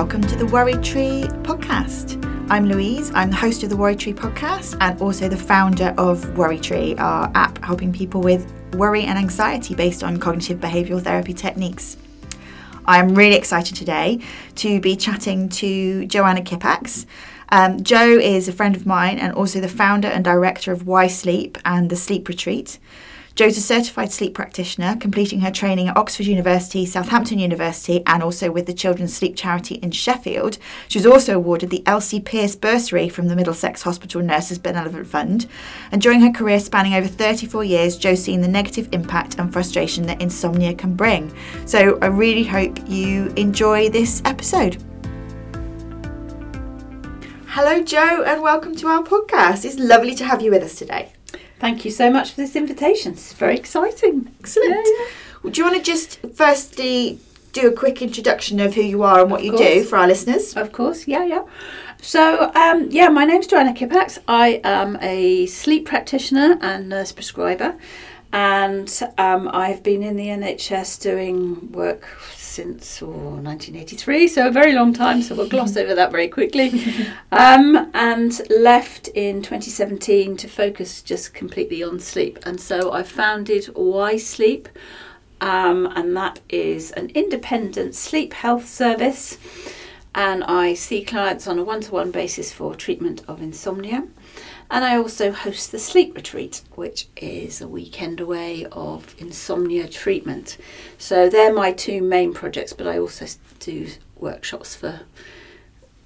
welcome to the Worry Tree podcast. I'm Louise, I'm the host of the Worry Tree podcast and also the founder of Worry Tree, our app helping people with worry and anxiety based on cognitive behavioural therapy techniques. I'm really excited today to be chatting to Joanna Kippax. Um, Jo is a friend of mine and also the founder and director of Why Sleep and the Sleep Retreat. Jo's a certified sleep practitioner, completing her training at Oxford University, Southampton University, and also with the Children's Sleep Charity in Sheffield. She was also awarded the Elsie Pierce Bursary from the Middlesex Hospital Nurses Benevolent Fund. And during her career spanning over 34 years, Jo's seen the negative impact and frustration that insomnia can bring. So I really hope you enjoy this episode. Hello, Jo, and welcome to our podcast. It's lovely to have you with us today. Thank you so much for this invitation. It's very exciting. Excellent. Yeah, yeah. Do you want to just firstly do a quick introduction of who you are and what of you course. do for our listeners? Of course, yeah, yeah. So, um, yeah, my name's Joanna Kippax. I am a sleep practitioner and nurse prescriber, and um, I've been in the NHS doing work since oh, 1983, so a very long time, so we'll gloss over that very quickly. Um, and left in 2017 to focus just completely on sleep. And so I founded Why Sleep, um, and that is an independent sleep health service. And I see clients on a one to one basis for treatment of insomnia. And I also host the Sleep Retreat, which is a weekend away of insomnia treatment. So they're my two main projects, but I also do workshops for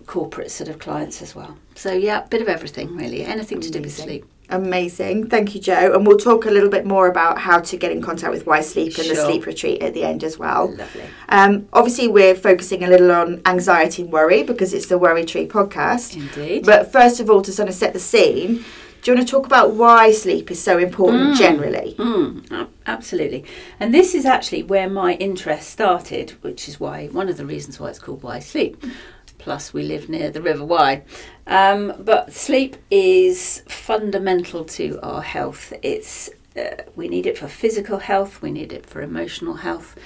corporate sort of clients as well. So yeah, a bit of everything really, anything Amazing. to do with sleep. Amazing. Thank you, Jo. And we'll talk a little bit more about how to get in contact with Why Sleep and sure. the sleep retreat at the end as well. Lovely. Um, obviously, we're focusing a little on anxiety and worry because it's the Worry Tree podcast. Indeed. But first of all, to sort of set the scene, do you want to talk about why sleep is so important mm. generally? Mm, absolutely. And this is actually where my interest started, which is why one of the reasons why it's called Why Sleep plus we live near the River Wye. Um, but sleep is fundamental to our health. It's uh, we need it for physical health, we need it for emotional health.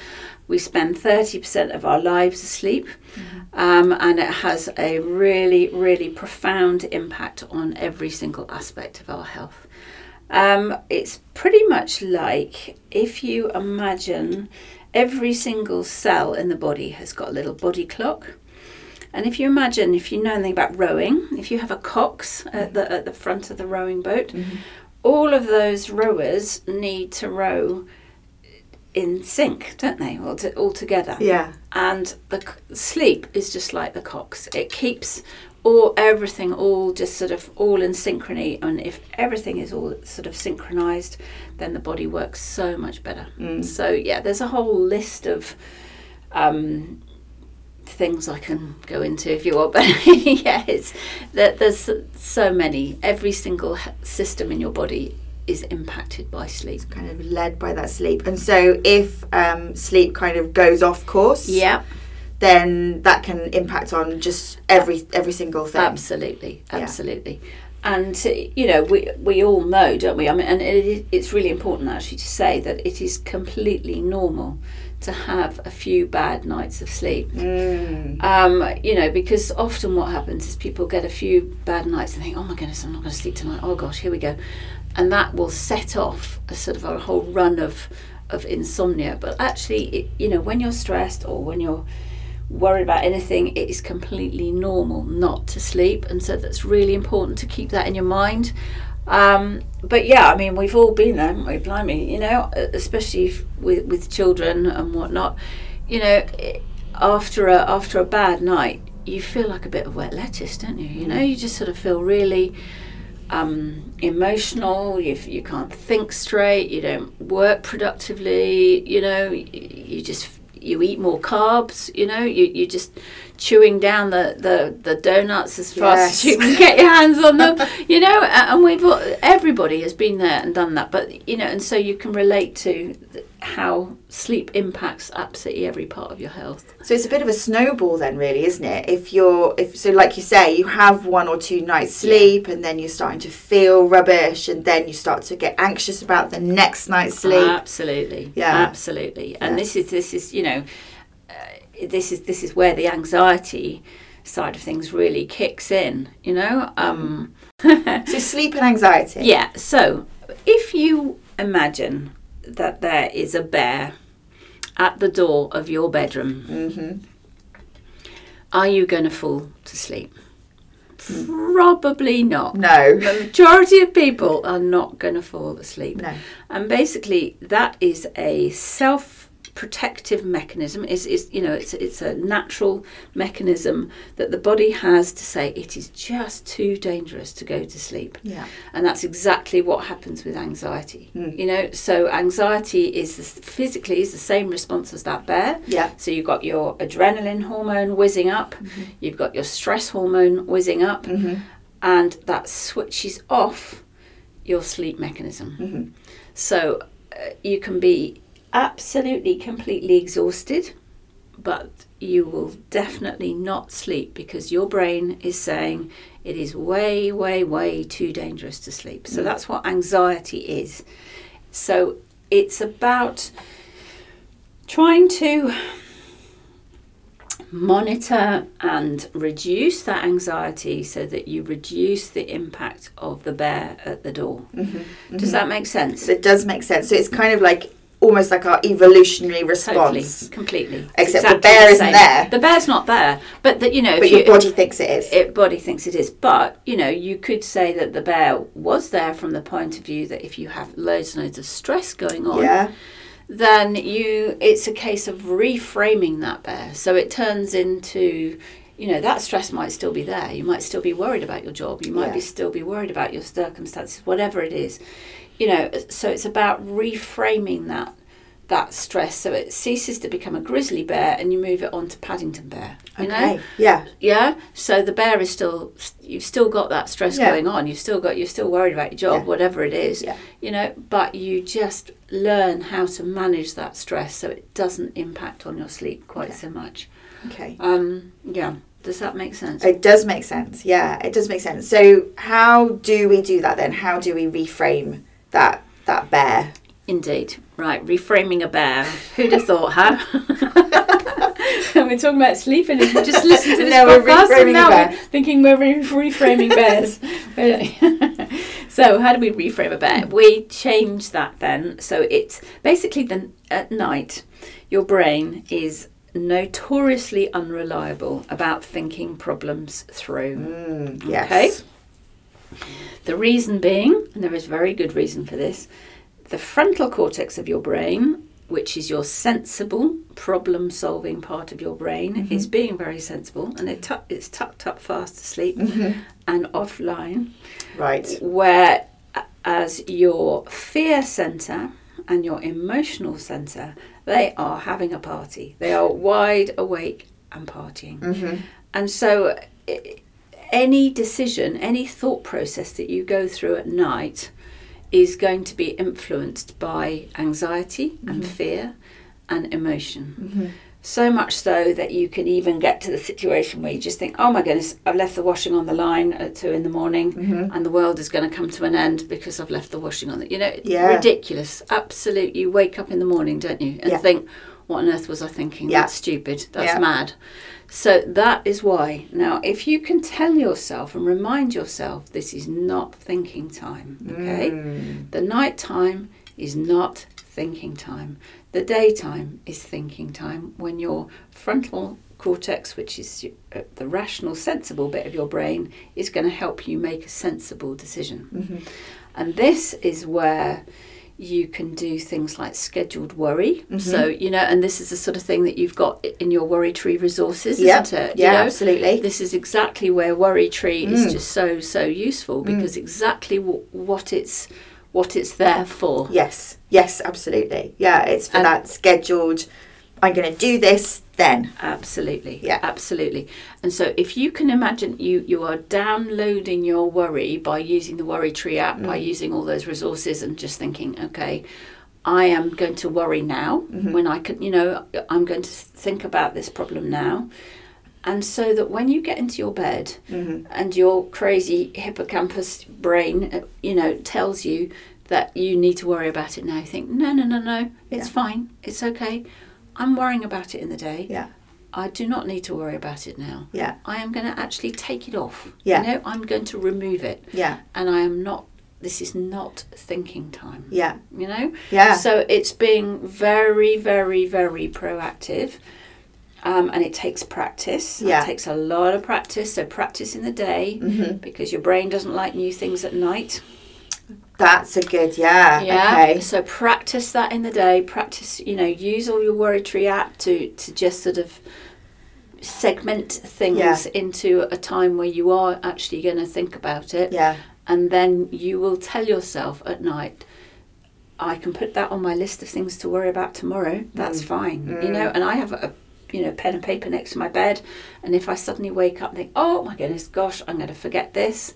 We spend 30% of our lives asleep, mm-hmm. um, and it has a really, really profound impact on every single aspect of our health. Um, it's pretty much like if you imagine every single cell in the body has got a little body clock. And if you imagine, if you know anything about rowing, if you have a cox at the, at the front of the rowing boat, mm-hmm. all of those rowers need to row in sync, don't they? All, to, all together. Yeah. And the sleep is just like the cox. It keeps all everything all just sort of all in synchrony. And if everything is all sort of synchronized, then the body works so much better. Mm. So yeah, there's a whole list of um, things I can go into if you want, but yeah, it's that there's so many. Every single system in your body is impacted by sleep. It's kind of led by that sleep, and so if um, sleep kind of goes off course, yeah, then that can impact on just every every single thing. Absolutely, absolutely. Yeah. And you know, we we all know, don't we? I mean, and it, it's really important actually to say that it is completely normal to have a few bad nights of sleep. Mm. Um, you know, because often what happens is people get a few bad nights and think, oh my goodness, I'm not going to sleep tonight. Oh gosh, here we go. And that will set off a sort of a whole run of, of insomnia. But actually, it, you know, when you're stressed or when you're worried about anything, it is completely normal not to sleep. And so that's really important to keep that in your mind. Um, but yeah, I mean, we've all been there, haven't we? Blimey, you know, especially with with children and whatnot. You know, after a after a bad night, you feel like a bit of wet lettuce, don't you? You know, you just sort of feel really um, emotional. You you can't think straight. You don't work productively. You know, you, you just you eat more carbs. You know, you you just chewing down the, the, the donuts as fast yes. as you can get your hands on them, you know, and we've everybody has been there and done that, but you know, and so you can relate to how sleep impacts absolutely every part of your health. So it's a bit of a snowball then, really, isn't it? If you're, if so, like you say, you have one or two nights sleep, yeah. and then you're starting to feel rubbish, and then you start to get anxious about the next night's sleep. Absolutely, yeah, absolutely, and yeah. this is this is you know this is this is where the anxiety side of things really kicks in. You know. Um, So sleep and anxiety. yeah. So if you imagine that there is a bear at the door of your bedroom, Mm-hmm. are you going to fall to sleep? Probably not. No. The majority of people are not going to fall asleep. No. And basically, that is a self protective mechanism is, is you know it's it's a natural mechanism that the body has to say it is just too dangerous to go to sleep Yeah. and that's exactly what happens with anxiety Mm. you know so anxiety is the, physically is the same response as that bear Yeah. so you've got your adrenaline hormone whizzing up you've got your stress hormone whizzing up Mm-hmm. and that switches off your sleep mechanism. Mm-hmm. So uh, you can be absolutely completely exhausted, but you will definitely not sleep because your brain is saying it is way, way, way too dangerous to sleep. So mm. that's what anxiety is. So it's about trying to monitor and reduce that anxiety so that you reduce the impact of the bear at the door. Mm-hmm. Does mm-hmm. that make sense? It does make sense. So it's kind of like almost like our evolutionary response. Totally, completely. Except the bear the isn't there. The bear's not there, but that you know, But your you, body thinks it is. it body thinks it is. But you know, you could say that the bear was there from the point of view that if you have loads and loads of stress going on, yeah. then you it's a case of reframing that bear. So it turns into you know that stress might still be there. You might still be worried about your job. You might Yeah. be still be worried about your circumstances, whatever it is. You know, so it's about reframing that that stress so it ceases to become a grizzly bear and you move it on to Paddington bear. You Okay. know? Yeah. Yeah. So the bear is still you've still got that stress Yeah. going on. You've still got you're still worried about your job, Yeah. whatever it is. Yeah. You know, but you just learn how to manage that stress so it doesn't impact on your sleep quite so much. Okay. Um yeah. Does that make sense? It does make sense. Yeah, it does make sense. So how do we do that then? How do we reframe that that bear? Indeed. Right, reframing a bear. Who'd have thought, huh? And we're talking about sleep and just listen to this No, we're podcast reframing and now we're thinking we're re- reframing bears. so how do we reframe a bear? We change that then. So it's basically then at night, your brain is notoriously unreliable about thinking problems through. Mm, yes. Okay. The reason being, and there is very good reason for this, the frontal cortex of your brain, which is your sensible problem solving part of your brain, is being very sensible and it tu- it's tucked up fast asleep and offline, Right. where as your fear center and your emotional center, they are having a party. They are wide awake and partying. Mm-hmm. And so, i- any decision, any thought process that you go through at night is going to be influenced by anxiety and fear and emotion. So much so that you can even get to the situation where you just think, oh my goodness, I've left the washing on the line at two in the morning Mm-hmm. and the world is going to come to an end because I've left the washing on the. You know, Yeah. ridiculous. Absolute. You wake up in the morning, don't you? And Yeah. think, what on earth was I thinking? Yeah. That's stupid. That's Yeah. mad. So that is why. Now, if you can tell yourself and remind yourself this is not thinking time, okay? Mm. The night time is not thinking time. The daytime is thinking time when your frontal cortex, which is uh, the rational, sensible bit of your brain, is going to help you make a sensible decision. Mm-hmm. And this is where you can do things like scheduled worry. Mm-hmm. So, you know, and this is the sort of thing that you've got in your worry tree resources, Yeah. isn't it? You Yeah, know? absolutely. This is exactly where worry tree Mm. is just so so useful because exactly w- what it's what it's there for. Yes. Yes, absolutely. Yeah, it's for And- that scheduled I'm going to do this then. Absolutely. Yeah. Absolutely. And so if you can imagine you you are downloading your worry by using the worry tree app, by mm. using all those resources and just thinking, okay, I am going to worry now mm-hmm. when I can, you know, I'm going to think about this problem now. And so that when you get into your bed mm-hmm. and your crazy hippocampus brain, uh, you know, tells you that you need to worry about it now, you think, no, no, no, no, it's Yeah. fine, it's okay. I'm worrying about it in the day Yeah. I do not need to worry about it now. Yeah. I am going to actually take it off. Yeah. You know, I'm going to remove it. Yeah. And I am not, this is not thinking time. Yeah. You know? Yeah. So it's being very, very, very proactive. Um, and it takes practice. Yeah. It takes a lot of practice. So practice in the day Mm-hmm. because your brain doesn't like new things at night. That's a good, yeah. Yeah. Okay. So practice that in the day. Practice, you know, use all your Worry Tree app to to just sort of segment things Yeah. into a time where you are actually going to think about it, Yeah. and then you will tell yourself at night. I can put that on my list of things to worry about tomorrow. That's Mm. fine, you know. And I have a, you know, pen and paper next to my bed, and if I suddenly wake up and think, "Oh my goodness, gosh, I'm going to forget this,"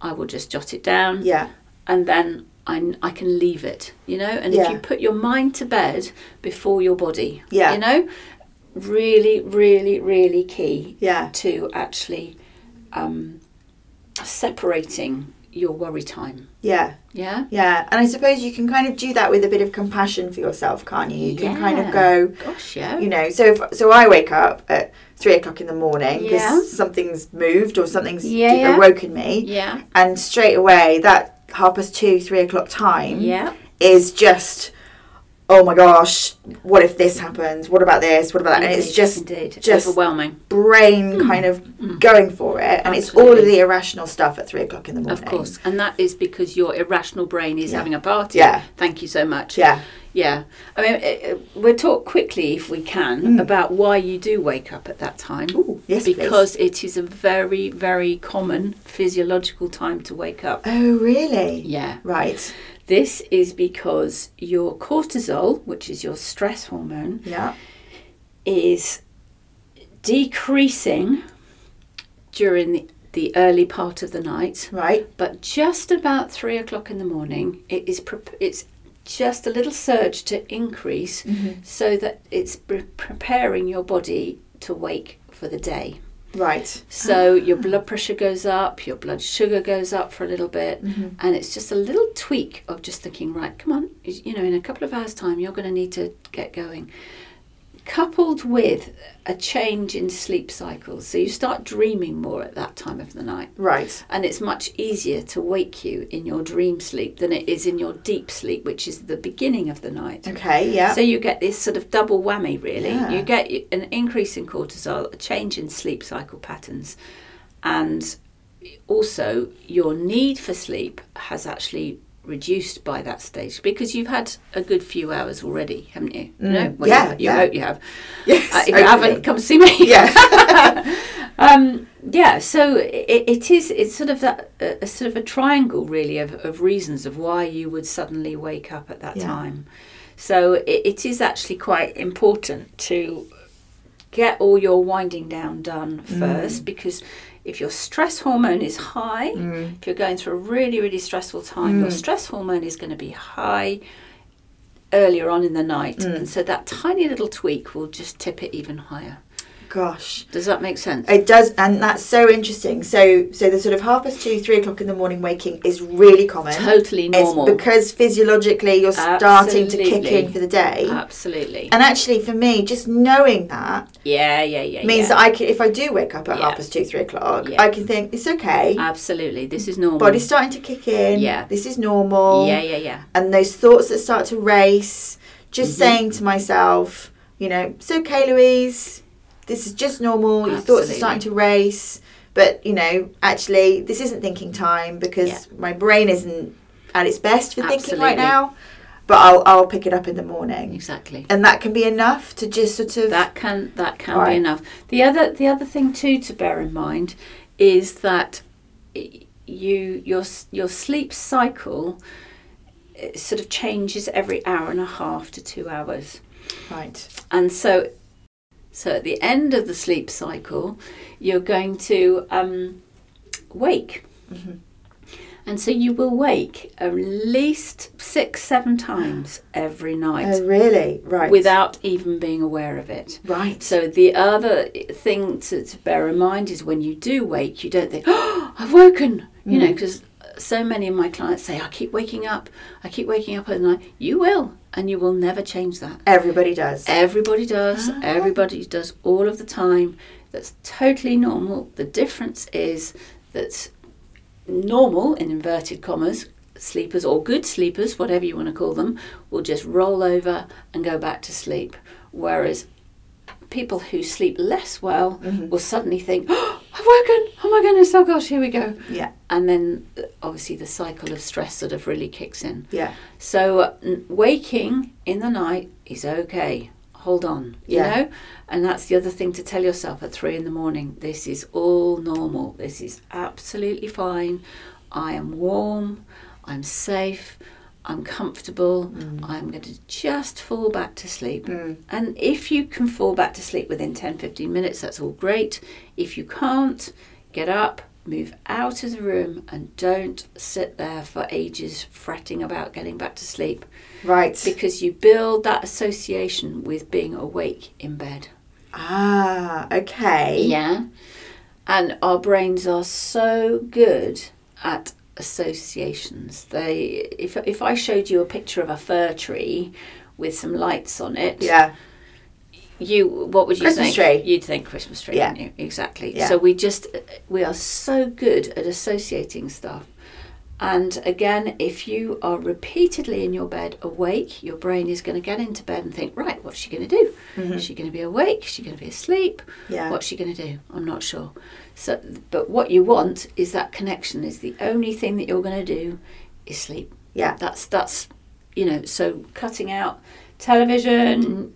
I will just jot it down Yeah. And then I, I can leave it, you know. And Yeah. if you put your mind to bed before your body, Yeah. you know, really, really, really key Yeah. to actually um, separating your worry time. Yeah. Yeah. Yeah. And I suppose you can kind of do that with a bit of compassion for yourself, can't you? You can kind of go, Gosh, yeah. you know, so if, so I wake up at three o'clock in the morning because Yeah. something's moved or something's Yeah, yeah. awoken me, yeah. and straight away that half past two, three o'clock time Yeah. is just, oh my gosh, what if this happens? What about this? What about that? And it's just indeed just- overwhelming. brain kind of going for it, and it's all of Mm. The irrational stuff at three o'clock in the morning. Of course, and that is because your irrational brain is Yeah. having a party. Yeah. Thank you so much. Yeah. Yeah, I mean, uh, uh, we'll talk quickly if we can Mm. about why you do wake up at that time. Ooh, yes, please. because it is a very, very common physiological time to wake up. Oh, really? Yeah, Right. This is because your cortisol, which is your stress hormone, Yeah. is decreasing during the, the early part of the night. Right. But just about three o'clock in the morning, it is prep it's just a little surge to increase, Mm-hmm. so that it's pre- preparing your body to wake for the day. Right. So your blood pressure goes up, your blood sugar goes up for a little bit, Mm-hmm. and it's just a little tweak of just thinking, right, come on, you know, in a couple of hours' time, you're going to need to get going. Coupled with a change in sleep cycles, so you start dreaming more at that time of the night. Right. And it's much easier to wake you in your dream sleep than it is in your deep sleep, which is the beginning of the night. Okay. Yeah. So you get this sort of double whammy, really. Yeah. You get an increase in cortisol, a change in sleep cycle patterns, and also your need for sleep has actually reduced by that stage because you've had a good few hours already, haven't you? You know, Mm. Yeah, you, you yeah. hope you have. yes. Uh, if you haven't, come see me. Yeah. um, yeah, so it, it is. It's sort of that a, sort of a triangle, really, of, of reasons of why you would suddenly wake up at that Yeah. time. So it, it is actually quite important to get all your winding down done Mm. first, because if your stress hormone is high, Mm. if you're going through a really really stressful time, your stress hormone is going to be high earlier on in the night, Mm. and so that tiny little tweak will just tip it even higher. Gosh. Does that make sense? It does, and that's so interesting. So, so the sort of half past two, three o'clock in the morning waking is really common. Totally normal. It's because physiologically you're starting to kick in for the day. Absolutely. And actually, for me, just knowing that Yeah, yeah, yeah. means yeah. that I can, if I do wake up at Yeah. half past two, three o'clock, Yeah. I can think it's okay. Absolutely. This is normal. Body's starting to kick in. Yeah. This is normal. Yeah, yeah, yeah. And those thoughts that start to race, just Mhm. saying to myself, you know, it's okay, Louise. This is just normal. Your thoughts are starting to race. But, you know, actually, this isn't thinking time because Yeah. my brain isn't at its best for thinking right now. But I'll, I'll pick it up in the morning. Exactly. And that can be enough to just sort of. That can that can All be enough. The other the other thing too to bear in mind is that you your your sleep cycle uh, sort of changes every hour and a half to 2 hours. Right. And so, so at the end of the sleep cycle, you're going to um, wake. Mhm. And so you will wake at least six, seven times every night Oh, really? Right. without even being aware of it. Right. So the other thing to, to bear in mind is when you do wake, you don't think, "Oh, I've woken," you know, Mm. because so many of my clients say, "I keep waking up, I keep waking up at night." You will, and you will never change that. Everybody does. Everybody does. Ah. Everybody does all of the time. That's totally normal. The difference is that normal, in inverted commas, sleepers or good sleepers, whatever you want to call them, will just roll over and go back to sleep. Whereas people who sleep less well Mhm. will suddenly think, oh, I've woken. Oh my goodness, oh gosh, here we go. Yeah. And then uh, obviously the cycle of stress sort of really kicks in. Yeah. So uh, waking in the night is okay. Hold on, you Yeah. know? And that's the other thing to tell yourself at three in the morning. This is all normal. This is absolutely fine. I am warm. I'm safe. I'm comfortable. I'm going to just fall back to sleep. Mm. And if you can fall back to sleep within 10 15 minutes, that's all great. If you can't, get up, move out of the room, and don't sit there for ages fretting about getting back to sleep Right. because you build that association with being awake in bed. ah, okay. Yeah. And our brains are so good at associations. They if if I showed you a picture of a fir tree with some lights on it, Yeah. you what would you Christmas think? tree. You'd think Christmas tree, Yeah. wouldn't you? Exactly. Yeah. So we just we are so good at associating stuff. And again, if you are repeatedly in your bed awake, your brain is going to get into bed and think, right, what's she going to do? Is she going to be awake? Is she going to be asleep? Mm-hmm. Yeah. What's she going to do? I'm not sure. So, but what you want is that connection. Is the only thing that you're going to do is sleep. Yeah. That's that's you know. So cutting out television,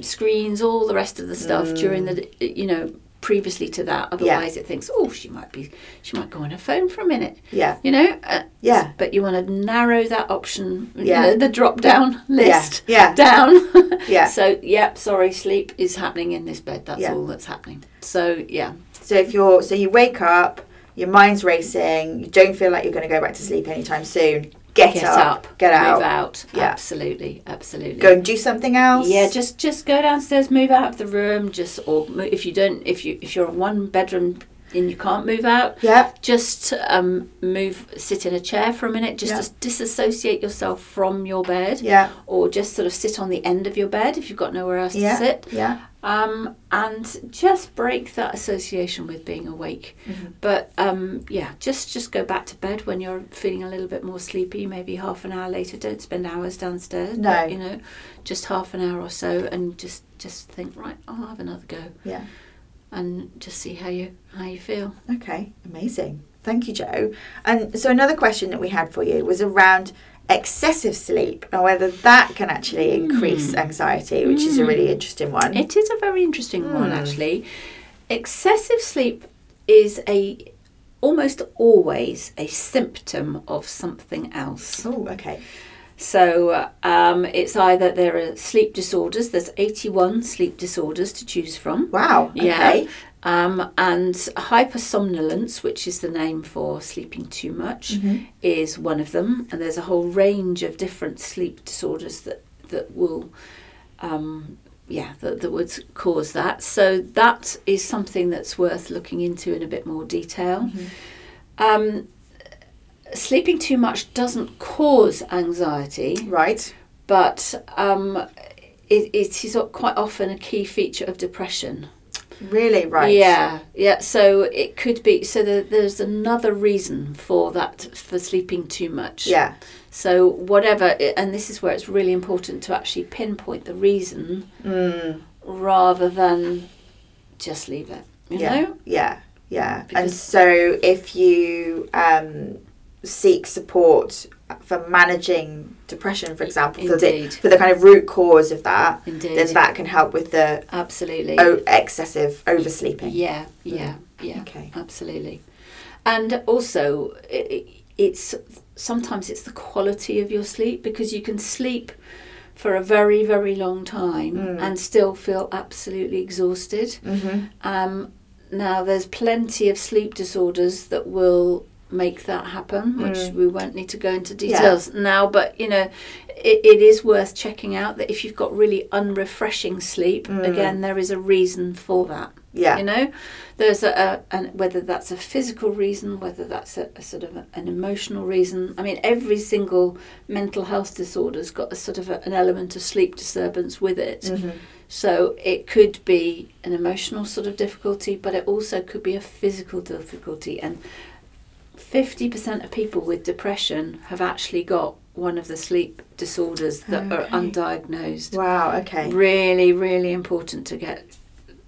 screens, all the rest of the stuff during the you know previously to that. Otherwise, it thinks, oh, she might be she might go on her phone for a minute. Yeah. You know. Uh, Yeah. But you want to narrow that option. Yeah. You know, the drop down list. Yeah. Down. Yeah. So yep, sorry, sleep is happening in this bed. That's Yeah. all that's happening. So yeah. So if you're so you wake up, your mind's racing, you don't feel like you're going to go back to sleep anytime soon. Get, Get up, up, get out, Move out. Yeah. Absolutely, absolutely. go and do something else. Yeah, just just go downstairs, move out of the room, just or if you don't, if you if you're in one bedroom and you can't move out, yeah, just um, move, sit in a chair for a minute, just Yeah. disassociate yourself from your bed, yeah, or just sort of sit on the end of your bed if you've got nowhere else yeah, to sit, yeah. Um, and just break that association with being awake. Mhm. But um, yeah, just just go back to bed when you're feeling a little bit more sleepy, maybe half an hour later. Don't spend hours downstairs. No. but, you know, just half an hour or so, and just just think right. I'll have another go, Yeah. and just see how you how you feel. Okay, amazing. Thank you, Jo. And so another question that we had for you was around excessive sleep and whether that can actually increase anxiety, which is a really interesting one. It is a very interesting one, Hmm. actually. Excessive sleep is a almost always a symptom of something else. oh, okay. So um, it's either there are sleep disorders. There's 81 sleep disorders to choose from. Wow. Yeah. Um, and hypersomnolence, which is the name for sleeping too much, Mhm. is one of them. And there's a whole range of different sleep disorders that that will, um, yeah, that, that would cause that. So that is something that's worth looking into in a bit more detail. Um, sleeping too much doesn't cause anxiety Right. but um, it, it is quite often a key feature of depression. Really right. Yeah, yeah. So it could be. So there, there's another reason for that for sleeping too much. Yeah. So whatever, and this is where it's really important to actually pinpoint the reason Mm, rather than just leave it. You yeah. know. Yeah. Yeah. and so if you um, seek support for managing depression, for example, for the, for the kind of root cause of that, Indeed. then that can help with the Absolutely. o- excessive oversleeping. Yeah. Yeah. Yeah. Okay. absolutely and also it, it's sometimes it's the quality of your sleep because you can sleep for a very very long time Mm. and still feel absolutely exhausted Mm-hmm. um, now there's plenty of sleep disorders that will make that happen which Mm. we won't need to go into details now but you know it, it is worth checking out that if you've got really unrefreshing sleep Mm. again there is a reason for that Yeah. You know, there's a, a and whether that's a physical reason, whether that's a, a sort of a, an emotional reason. I mean, every single mental health disorder's got a sort of a, an element of sleep disturbance with it. Mm-hmm. So it could be an emotional sort of difficulty, but it also could be a physical difficulty. And 50% of people with depression have actually got one of the sleep disorders that are undiagnosed. Wow. Okay. Really, really important to get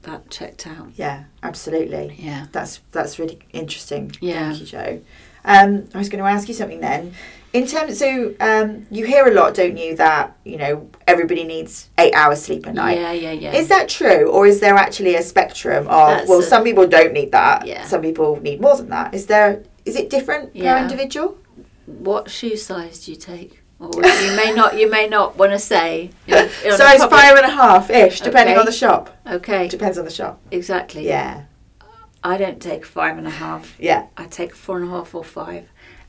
that checked out. Yeah. Absolutely. Yeah. That's that's really interesting. Yeah. Thank you, Jo. Um, I was going to ask you something then. In terms, so um, you hear a lot, don't you, that you know everybody needs eight hours sleep a night. Yeah, yeah, yeah. Is that true, or is there actually a spectrum of That's well, a- some people don't need that, Yeah. some people need more than that? Is there? Is it different per Yeah. individual? what shoe size do you take? Or you may not. You may not want to say. So it's five and a half ish, depending Okay. on the shop. Okay, Depends on the shop. exactly. Yeah, I don't take five and a half. yeah, I take four and a half or five.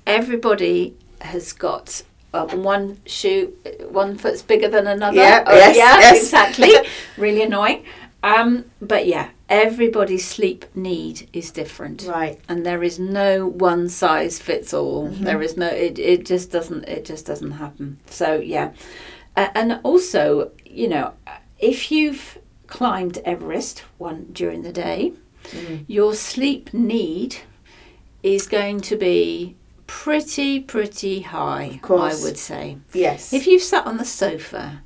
Everybody has got well, one shoe, one foot's bigger than another. Yeah, Oh, yes, yeah, yes. exactly. really annoying. Um, but yeah, everybody's sleep need is different, right. and there is no one size fits all. Mm-hmm. There is no. It, it just doesn't. It just doesn't happen. So yeah, uh, and also you know, if you've climbed Everest one during the day, Mm. your sleep need is going to be pretty pretty high i would say Yes. if you've sat on the sofa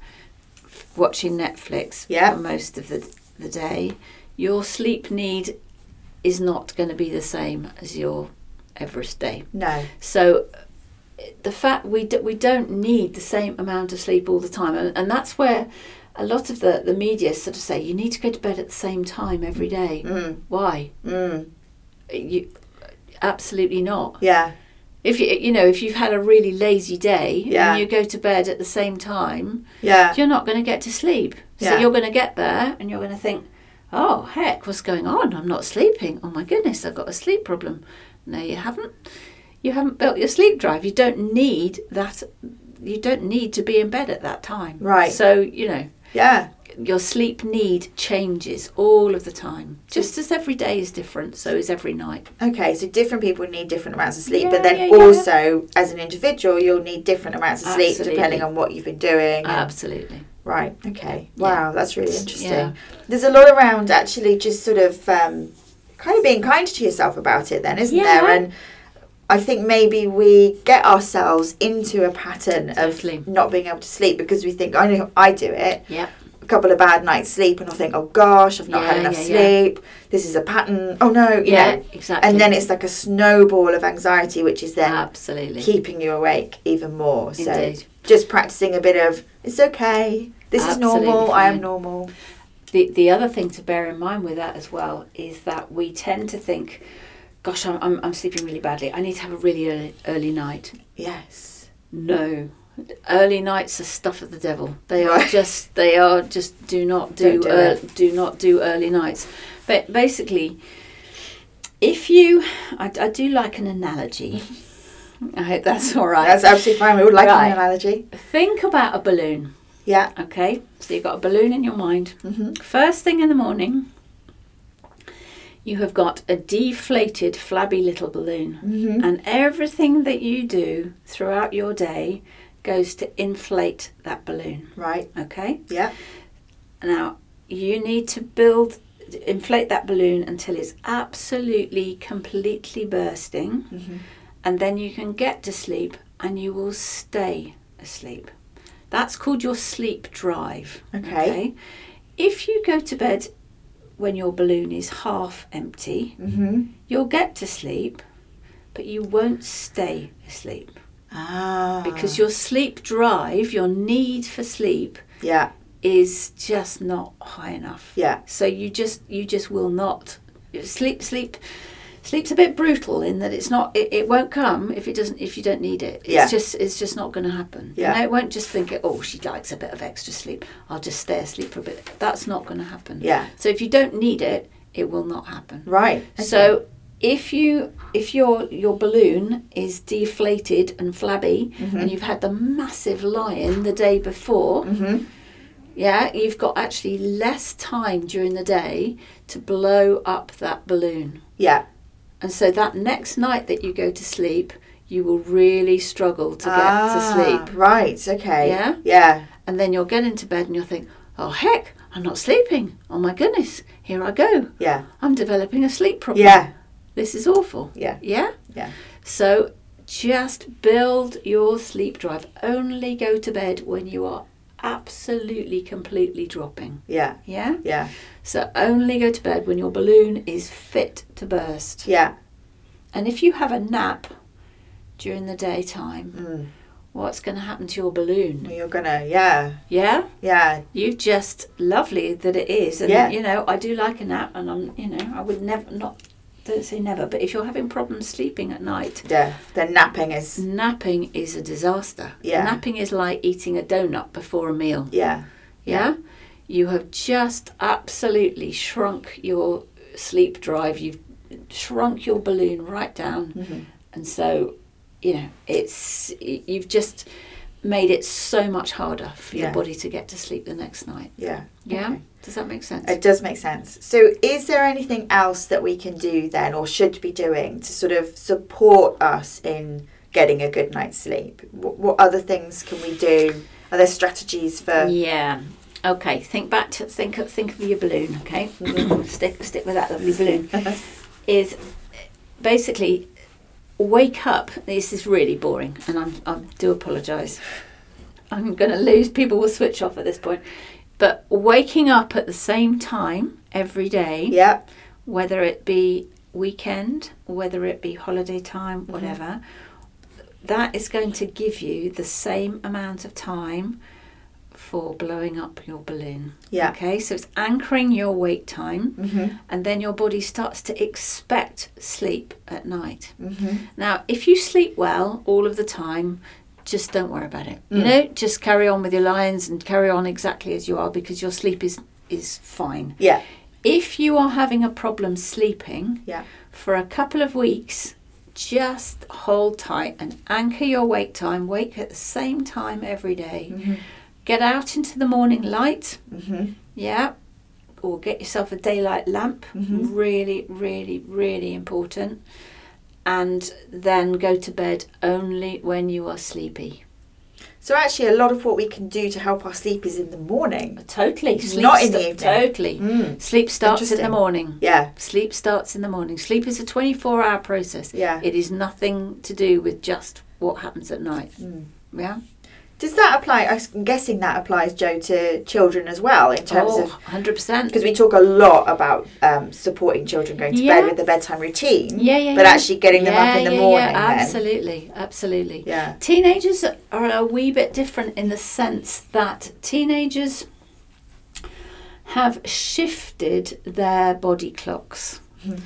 watching netflix Yeah. for most of the, the day your sleep need is not going to be the same as your everest day no. so the fact we do, we don't need the same amount of sleep all the time, and, and that's where a lot of the, the media sort of say you need to go to bed at the same time every day. Mm. Why? Mm. You absolutely not. Yeah. If you you know if you've had a really lazy day Yeah. and you go to bed at the same time, Yeah. you're not going to get to sleep. So Yeah. you're going to get there and you're going to think, oh heck, what's going on? I'm not sleeping. Oh my goodness, I've got a sleep problem. No, you haven't. You haven't built your sleep drive. You don't need that. You don't need to be in bed at that time. Right. So you know Yeah. your sleep need changes all of the time. Just as every day is different, so is every night. Okay, so different people need different amounts of sleep, Yeah, but then yeah, yeah. also as an individual, you'll need different amounts of sleep depending on what you've been doing. Absolutely. Right. Okay. Yeah. Wow, that's really interesting. Yeah. There's a lot around actually just sort of um, kind of being kind to yourself about it, then, isn't Yeah. there? And I think maybe we get ourselves into a pattern Totally. of not being able to sleep because we think I know I do it. Yeah. A couple of bad nights sleep, and I think, oh gosh, I've not had enough yeah, yeah. sleep. This is a pattern. Oh no, you Yeah. know. Exactly. And then it's like a snowball of anxiety, which is then absolutely. keeping you awake even more. So just practicing a bit of it's okay. This is Absolutely normal. I am normal. The the other thing to bear in mind with that as well is that we tend to think, "Gosh, I'm I'm, I'm sleeping really badly. I need to have a really early, early night." Yes. No, early nights are stuff of the devil. They are just they are just do not do, do it. do not do early nights. But basically, if you, I, I do like an analogy. I hope that's all right. That's absolutely fine. We would like Right. an analogy. Think about a balloon. Yeah. Okay, so you've got a balloon in your mind. hmm First thing in the morning, you have got a deflated, flabby little balloon. hmm And everything that you do throughout your day goes to inflate that balloon. Right. Okay? Yeah. Now, you need to build, inflate that balloon until it's absolutely, completely bursting. hmm And then you can get to sleep and you will stay asleep. That's called your sleep drive. Okay. If you go to bed when your balloon is half empty, hmm you'll get to sleep, but you won't stay asleep Ah. because your sleep drive, your need for sleep, Yeah. is just not high enough. Yeah. So you just you just will not sleep. Sleep. Sleep's a bit brutal in that it's not. It, it won't come if it doesn't. If you don't need it, it's Yeah. just it's just not going to happen. Yeah. You know, it won't just think it. Oh, she likes a bit of extra sleep. I'll just stay asleep for a bit. That's not going to happen. Yeah. So if you don't need it, it will not happen. Right. Okay. So if you if your your balloon is deflated and flabby Mm-hmm. and you've had the massive lie-in the day before, hmm Yeah, you've got actually less time during the day to blow up that balloon. Yeah. And so that next night that you go to sleep, you will really struggle to get Ah, to sleep. Right. Okay. Yeah? Yeah. And then you'll get into bed and you'll think, oh heck, I'm not sleeping. Oh my goodness, here I go. Yeah. I'm developing a sleep problem. Yeah. This is awful. Yeah. Yeah? Yeah. So just build your sleep drive. Only go to bed when you are absolutely, completely dropping. Yeah. Yeah? Yeah. So only go to bed when your balloon is fit to burst. Yeah. And if you have a nap during the daytime, Mm. what's going to happen to your balloon? Well, you're gonna. Yeah. Yeah? Yeah. You just lovely that it is. And Yeah. you know, I do like a nap and I'm you know, I would never not don't say never, but if you're having problems sleeping at night, Yeah. Then napping is. napping is a disaster. Yeah. Napping is like eating a donut before a meal. Yeah. Yeah? You have just absolutely shrunk your sleep drive. You've shrunk your balloon right down. Mhm. And so, you know, it's you've just made it so much harder for Yeah. your body to get to sleep the next night. Yeah. Yeah? Okay. Does that make sense? It does make sense. So, is there anything else that we can do then, or should be doing, to sort of support us in getting a good night's sleep? What, what other things can we do? Are there strategies for? yeah. Okay, think back to think of, think of your balloon, okay? Mm-hmm. stick stick with that lovely balloon. is basically wake up. This is really boring, and I'm, I do apologise. I'm going to lose. People will switch off at this point. But waking up at the same time every day, Yeah. whether it be weekend, whether it be holiday time, Mm-hmm. whatever, that is going to give you the same amount of time for blowing up your balloon. Yeah. Okay, so it's anchoring your wake time Mm-hmm. and then your body starts to expect sleep at night. Mm-hmm. Now, if you sleep well all of the time, just don't worry about it. You Mm. know, just carry on with your lines and carry on exactly as you are because your sleep is is fine. Yeah. If you are having a problem sleeping Yeah. for a couple of weeks, just hold tight and anchor your wake time. Wake at the same time every day. Mm-hmm. Get out into the morning light. Mm-hmm. Yeah. Or get yourself a daylight lamp. Mhm. Really, really, really important. And then go to bed only when you are sleepy. So actually, a lot of what we can do to help our sleep is in the morning. Totally. Sleep Not in the evening. Totally. Mm. Sleep starts in the morning. Yeah. Sleep starts in the morning. Sleep is a 24 hour process. Yeah. It is nothing to do with just what happens at night. Mm. Yeah? Does that apply? I'm guessing that applies, Jo, to children as well in terms oh, of 100%. because we talk a lot about um, supporting children going to Yeah. bed with the bedtime routine. yeah, yeah, But yeah. actually getting them up in the yeah, morning. Yeah, absolutely. Absolutely. Yeah. Teenagers are a wee bit different in the sense that teenagers have shifted their body clocks. Mhm.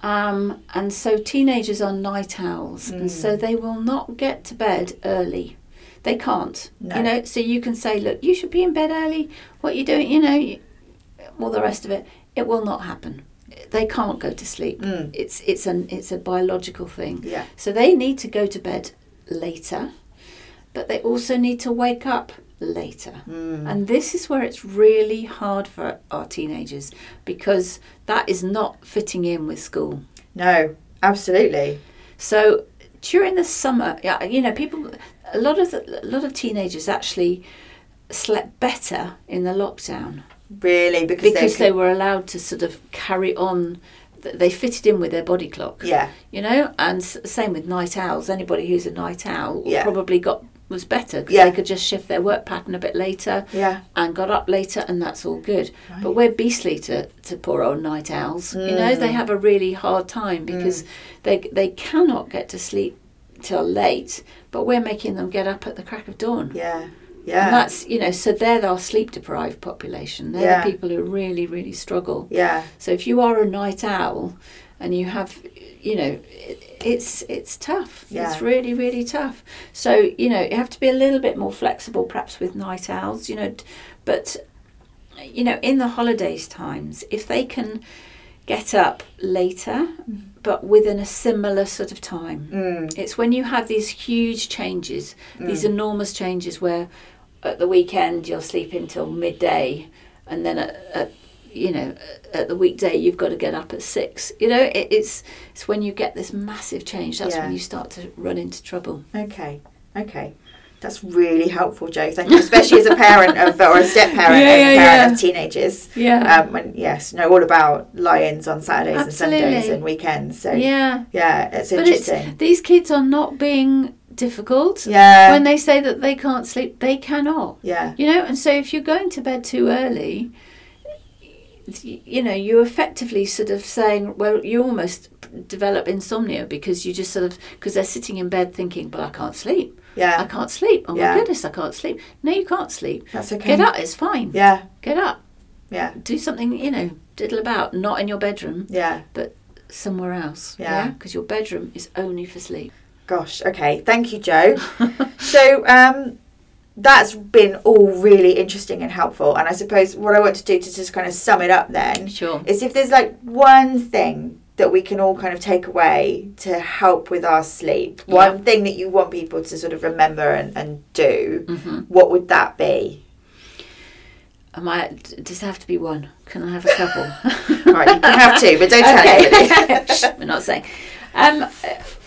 Um, and so teenagers are night owls, Mm. and so they will not get to bed early. They can't, No. you know. So you can say, "Look, you should be in bed early. What you doing?" You know, you, all the rest of it. It will not happen. They can't go to sleep. Mm. It's it's an it's a biological thing. Yeah. So they need to go to bed later, but they also need to wake up later. Mm. And this is where it's really hard for our teenagers because that is not fitting in with school. No, absolutely. So during the summer, yeah, you know, people, a lot of the, a lot of teenagers actually slept better in the lockdown Really, because, because they, they were allowed to sort of carry on. They fitted in with their body clock. yeah, you know and same with night owls anybody who's a night owl Yeah. probably got was better because Yeah. they could just shift their work pattern a bit later yeah, and got up later and that's all good Right. but we're beastly to, to poor old night owls you know they Mm. have a really hard time because they they cannot get to sleep till late but we're making them get up at the crack of dawn yeah, and yeah, that's you know so they're our sleep deprived population they're Yeah. the people who really really struggle yeah, so if you are a night owl and you have, you know, it, it's it's tough. Yeah. It's really really tough. So you know you have to be a little bit more flexible, perhaps with night owls. You know, but you know in the holidays times, if they can get up later, but within a similar sort of time. mm. It's when you have these huge changes, these enormous changes where at the weekend you'll sleep until midday, and then at, at you know at the weekday you've got to get up at six. You know, it, it's it's when you get this massive change that's Yeah. when you start to run into trouble. Okay, okay. That's really helpful, Jo. Thank you, especially as a parent of or a step parent Yeah, yeah, parent yeah. of teenagers. Yeah. Um, when yes, know all about lions on Saturdays and Sundays and weekends. So yeah, yeah. it's But it's interesting. these kids are not being difficult. yeah, When they say that they can't sleep, they cannot. yeah, You know, and so if you're going to bed too early, you know, you're effectively sort of saying, well, you almost develop insomnia because you just sort of, because they're sitting in bed thinking, but I can't sleep. I can't sleep. Oh Yeah. my goodness, I can't sleep. No, you can't sleep. That's okay. Get up, it's fine. Yeah, Get up. yeah, Do something, you know, diddle about, not in your bedroom, yeah. But somewhere else. Yeah. Because your bedroom is only for sleep. Gosh, okay. Thank you, Jo. so, um, that's been all really interesting and helpful. And I suppose what I want to do to just kind of sum it up then Sure. is if there's like one thing that we can all kind of take away to help with our sleep, Yeah. one thing that you want people to sort of remember and, and do, hmm what would that be? Am I, does it have to be one? Can I have a couple? All right, you can have two, but don't tell anybody. We're not saying. Um,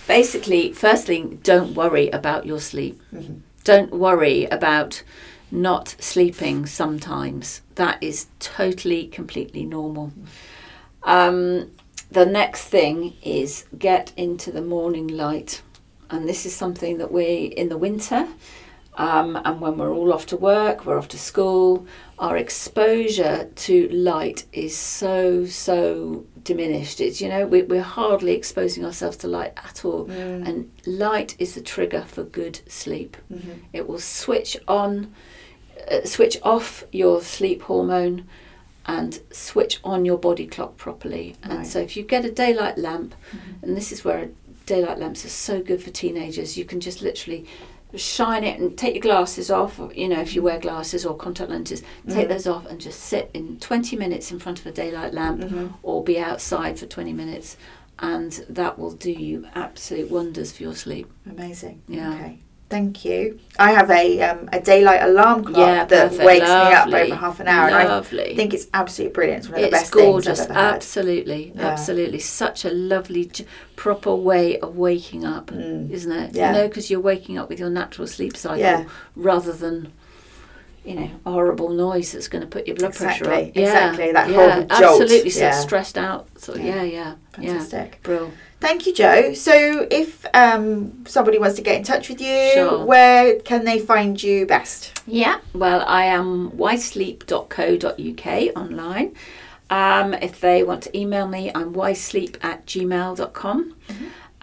basically, firstly, don't worry about your sleep. Mhm. Don't worry about not sleeping sometimes. That is totally, completely normal. Um, the next thing is get into the morning light. And this is something that we, in the winter, um, and when we're all off to work, we're off to school, our exposure to light is so, so diminished. It's, you know, we, we're hardly exposing ourselves to light at all. Mm. And light is the trigger for good sleep. Mhm. It will switch on, uh, switch off your sleep hormone and switch on your body clock properly. And Right. so if you get a daylight lamp, Mhm. and this is where daylight lamps are so good for teenagers, you can just literally shine it and take your glasses off, or, you know, if you wear glasses or contact lenses, take Mhm. those off and just sit in 20 minutes in front of a daylight lamp Mhm. or be outside for 20 minutes. And that will do you absolute wonders for your sleep. Amazing. Yeah. Okay. Thank you. I have a um, a daylight alarm clock Yeah, that perfect. wakes me up over half an hour, and I think it's absolutely brilliant. It's one of the best gorgeous, things I've ever had. absolutely, Yeah. absolutely. Such a lovely, j- proper way of waking up, Mm. isn't it? Yeah. You know, because you're waking up with your natural sleep cycle Yeah. rather than, you know, a horrible noise that's going to put your blood pressure up. Yeah, exactly, that yeah, horrible jolt. Absolutely, so Yeah. stressed out. So Yeah. yeah, yeah, yeah, Fantastic. Brill. Thank you, Jo. So, if um, somebody wants to get in touch with you, Sure. where can they find you best? Yeah, well, I am wyesleep.co.uk online. Um, if they want to email me, I'm wisesleep at gmail.com.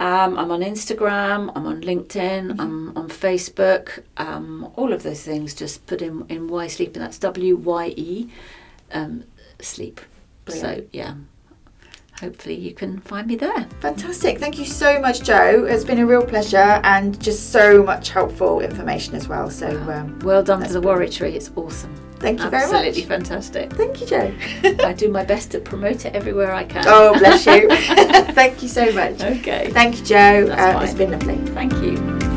Um, I'm on Instagram, I'm on LinkedIn, I'm on Facebook, um, all of those things. Just put in, in Wye Sleep, and that's W Y E um, sleep. So, yeah, hopefully you can find me there. Fantastic. Thank you so much, Jo. It's been a real pleasure and just so much helpful information as well. So, um, Well done to the Warwick Tree, it's awesome. thank you very much. Absolutely fantastic. Thank you, Jo. I do my best to promote it everywhere I can. oh, bless you. thank you so much. Okay. Thank you, Jo. Uh, it's been lovely. Thank you.